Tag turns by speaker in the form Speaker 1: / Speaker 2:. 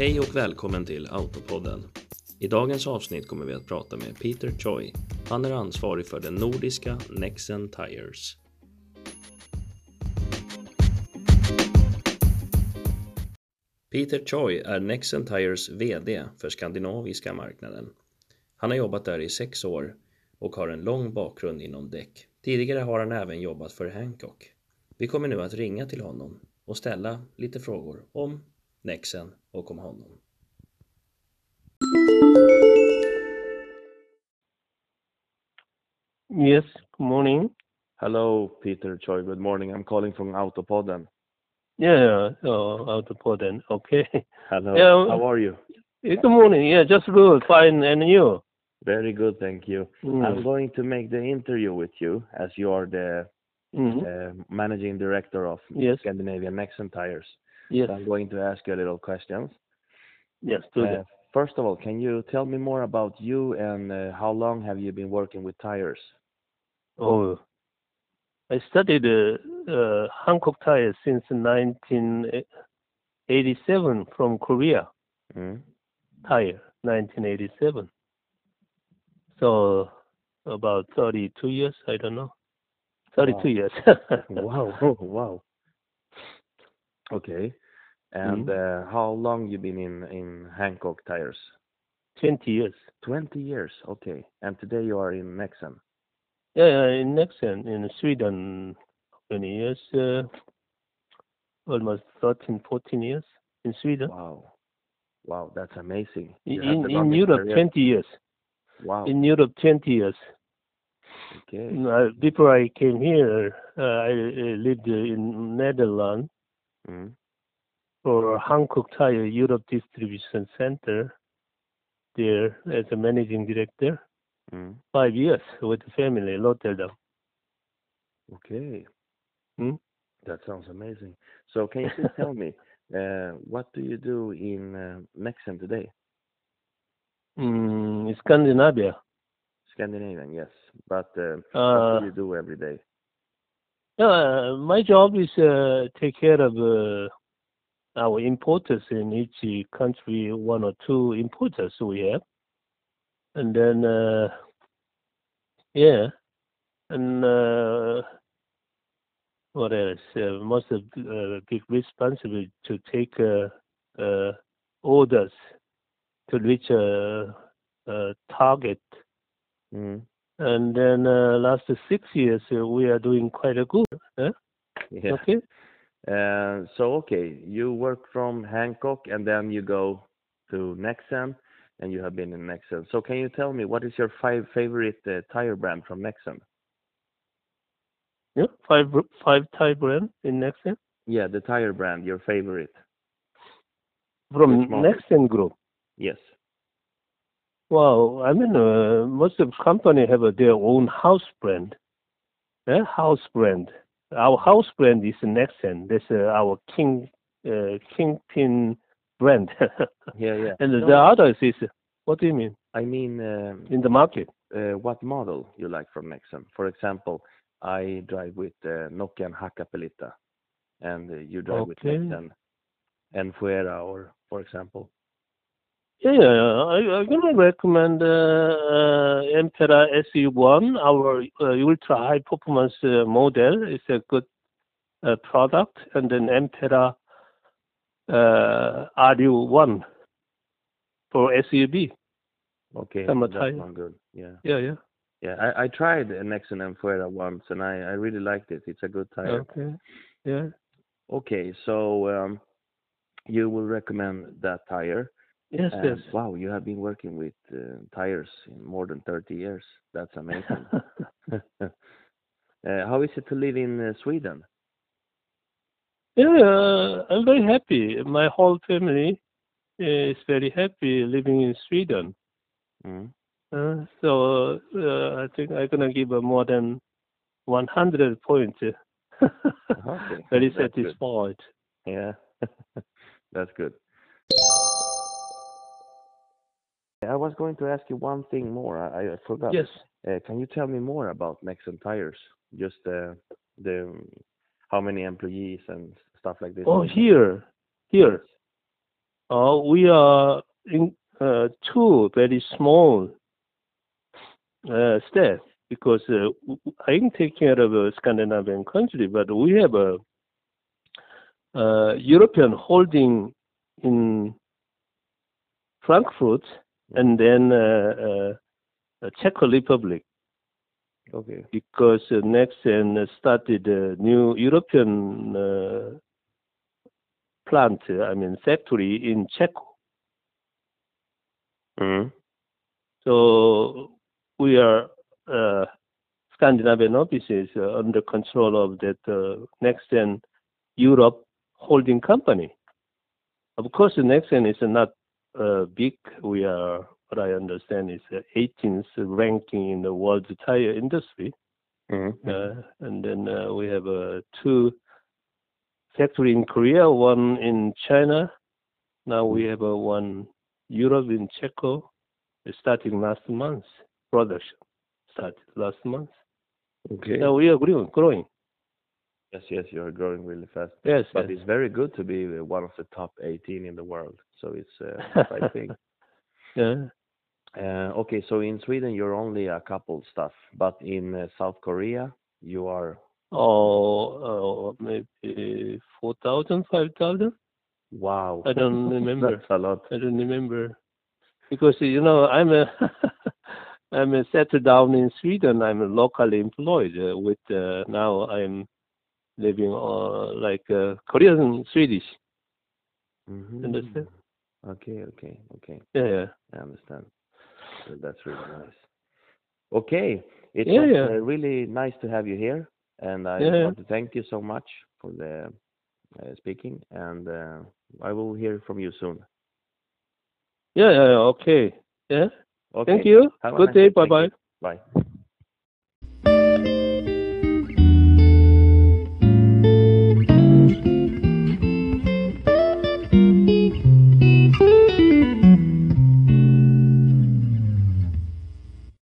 Speaker 1: Hej och välkommen till Autopodden. I dagens avsnitt kommer vi att prata med Peter Choi. Han är ansvarig för den nordiska Nexen Tires. Peter Choi är Nexen Tires VD för skandinaviska marknaden. Han har jobbat där i sex år och har en lång bakgrund inom däck. Tidigare har han även jobbat för Hancock. Vi kommer nu att ringa till honom och ställa lite frågor om Nexen och om honom.
Speaker 2: Yes, good morning.
Speaker 3: Hello, Peter Choi. Good morning. I'm calling from Autopodden.
Speaker 2: Yeah, uh, Autopodden. Okay.
Speaker 3: Hello.
Speaker 2: Yeah,
Speaker 3: How are you?
Speaker 2: Yeah, Good morning. Yeah, just good. Fine. And you?
Speaker 3: Very good, thank you.
Speaker 2: Mm.
Speaker 3: I'm going to make the interview with you as you are the
Speaker 2: Mhm.
Speaker 3: uh, managing director of
Speaker 2: Yes.
Speaker 3: Scandinavian Nexen Tires.
Speaker 2: Yes.
Speaker 3: I'm going to ask you a little questions.
Speaker 2: Yes, do
Speaker 3: Uh,
Speaker 2: that.
Speaker 3: first of all, can you tell me more about you and uh, how long have you been working with tires?
Speaker 2: Oh, I studied uh, uh, Hankook Tires since 1987 from Korea.
Speaker 3: Mm.
Speaker 2: Tire, 1987. So about 32 years. I don't know. 32
Speaker 3: Wow.
Speaker 2: years.
Speaker 3: wow, wow. Okay. And
Speaker 2: Mhm.
Speaker 3: uh, how long you been in in Hankook Tires?
Speaker 2: 20 years.
Speaker 3: 20 years. Okay. And today you are in Nexen.
Speaker 2: Yeah, yeah, in Nexen, in Sweden, many years, uh, almost 13, 14 years in Sweden.
Speaker 3: Wow. Wow, that's amazing.
Speaker 2: In,
Speaker 3: You
Speaker 2: in, in Europe,
Speaker 3: career.
Speaker 2: 20 years.
Speaker 3: Wow.
Speaker 2: In Europe, 20 years.
Speaker 3: okay.
Speaker 2: Uh, before I came here, uh, I lived in Netherlands
Speaker 3: Mm.
Speaker 2: For Hankook Tire Europe Distribution Center there as a managing director.
Speaker 3: Mm.
Speaker 2: Five years with the family, Rotterdam.
Speaker 3: Okay.
Speaker 2: Hmm?
Speaker 3: That sounds amazing. So can you please tell me, uh, what do you do in uh, Nexen today?
Speaker 2: Mm, Scandinavia.
Speaker 3: Scandinavian, yes. But uh, what
Speaker 2: Uh,
Speaker 3: do you do every day?
Speaker 2: Uh, my job is uh, take care of uh, our importers in each country, one or two importers we have, and then uh, yeah, and uh, what else? Uh, most of uh, big responsibility to take uh, uh, orders to reach a, a target
Speaker 3: Mm.
Speaker 2: and then uh, last six years uh, we are doing quite a good. Huh?
Speaker 3: Yeah.
Speaker 2: Okay.
Speaker 3: Uh, so okay, you work from Hankook and then you go to Nexen, and you have been in Nexen. So can you tell me what is your five favorite uh, tire brand from Nexen?
Speaker 2: Yeah. Five five type brand in Nexen
Speaker 3: Yeah, the tire brand, your favorite.
Speaker 2: from Nexen Group.
Speaker 3: Yes.
Speaker 2: Wow. I mean, uh, most of company have their own house brand. Yeah, house brand. Our house brand is Nexen. That's uh, our king uh, kingpin brand.
Speaker 3: Yeah, yeah.
Speaker 2: and the others is what do you mean
Speaker 3: I mean, um,
Speaker 2: in the market?
Speaker 3: uh, what model you like from Nexen? For example, I drive with uh, Nokia and Hakkapeliitta, and uh, you drive with
Speaker 2: Okay.
Speaker 3: Nexen N'Fera, or for example.
Speaker 2: Yeah. I, I'm gonna recommend uh, uh, N'Fera SE1, our uh, ultra high performance uh, model. It's a good uh, product, and then N'Fera uh, RU1 for SUV.
Speaker 3: Okay,
Speaker 2: Summer
Speaker 3: that
Speaker 2: tire.
Speaker 3: one good. Yeah.
Speaker 2: Yeah, yeah.
Speaker 3: Yeah, I, I tried an Nexen N'Fera once, and I, I really liked it. It's a good tire.
Speaker 2: Okay. Yeah.
Speaker 3: Okay, so um, you will recommend that tire.
Speaker 2: Yes,
Speaker 3: And,
Speaker 2: yes.
Speaker 3: Wow, you have been working with uh, tires in more than 30 years. That's amazing. uh, how is it to live in uh, Sweden?
Speaker 2: yeah, uh, I'm very happy. My whole family is very happy living in Sweden.
Speaker 3: Mm.
Speaker 2: Uh, so uh, I think I'm gonna give a more than 100 points.
Speaker 3: Okay,
Speaker 2: Very
Speaker 3: that's good.
Speaker 2: satisfied.
Speaker 3: Yeah, that's good. I was going to ask you one thing more. I, I forgot.
Speaker 2: Yes.
Speaker 3: Uh, can you tell me more about Nexen Tires? Just uh, the how many employees and stuff like this.
Speaker 2: Oh, here, here. Uh, we are in uh, two very small uh, staff because uh, I'm taking care of a Scandinavian country, but we have a, uh European holding in Frankfurt and then uh, uh, Czech Republic
Speaker 3: Okay.
Speaker 2: because uh, Nexen started a new European uh, plant, uh, I mean factory in Czech.
Speaker 3: Mm.
Speaker 2: So we are uh, Scandinavian offices uh, under control of that uh, Nexen Europe holding company. Of course, Nexen is not uh, big. We are, what I understand, is uh, 18th ranking in the world tire industry.
Speaker 3: Mm.
Speaker 2: Uh, and then uh, we have uh, two factory in Korea, one in China. Now we have uh, one Europe in Czechia, starting last month. Production started last month.
Speaker 3: Okay.
Speaker 2: Now we are growing. growing.
Speaker 3: Yes, yes, you're growing really fast.
Speaker 2: Yes,
Speaker 3: But
Speaker 2: yes.
Speaker 3: it's very good to be one of the top 18 in the world. So it's uh, quite big.
Speaker 2: Yeah.
Speaker 3: Uh, okay, so in Sweden you're only a couple stuff, but in uh, South Korea you are
Speaker 2: Oh, uh, maybe 4,000, 5,000?
Speaker 3: wow.
Speaker 2: I don't remember.
Speaker 3: That's a lot.
Speaker 2: I don't remember. Because, you know, I'm a, I'm a settled down in Sweden. I'm locally employed uh, with, uh, now I'm living uh, like uh, Korean Swedish.
Speaker 3: Mhm.
Speaker 2: Understand?
Speaker 3: Okay, okay, okay.
Speaker 2: Yeah, yeah.
Speaker 3: I understand. So that's really nice. Okay, it
Speaker 2: Yeah, yeah.
Speaker 3: uh, really nice to have you here, and I
Speaker 2: Yeah,
Speaker 3: want to thank you so much for the uh, speaking, and uh, I will hear from you soon.
Speaker 2: Yeah, yeah, yeah, okay. Yeah.
Speaker 3: Okay.
Speaker 2: Thank you.
Speaker 3: Have a
Speaker 2: Good
Speaker 3: nice
Speaker 2: day. Bye-bye.
Speaker 3: you. Bye.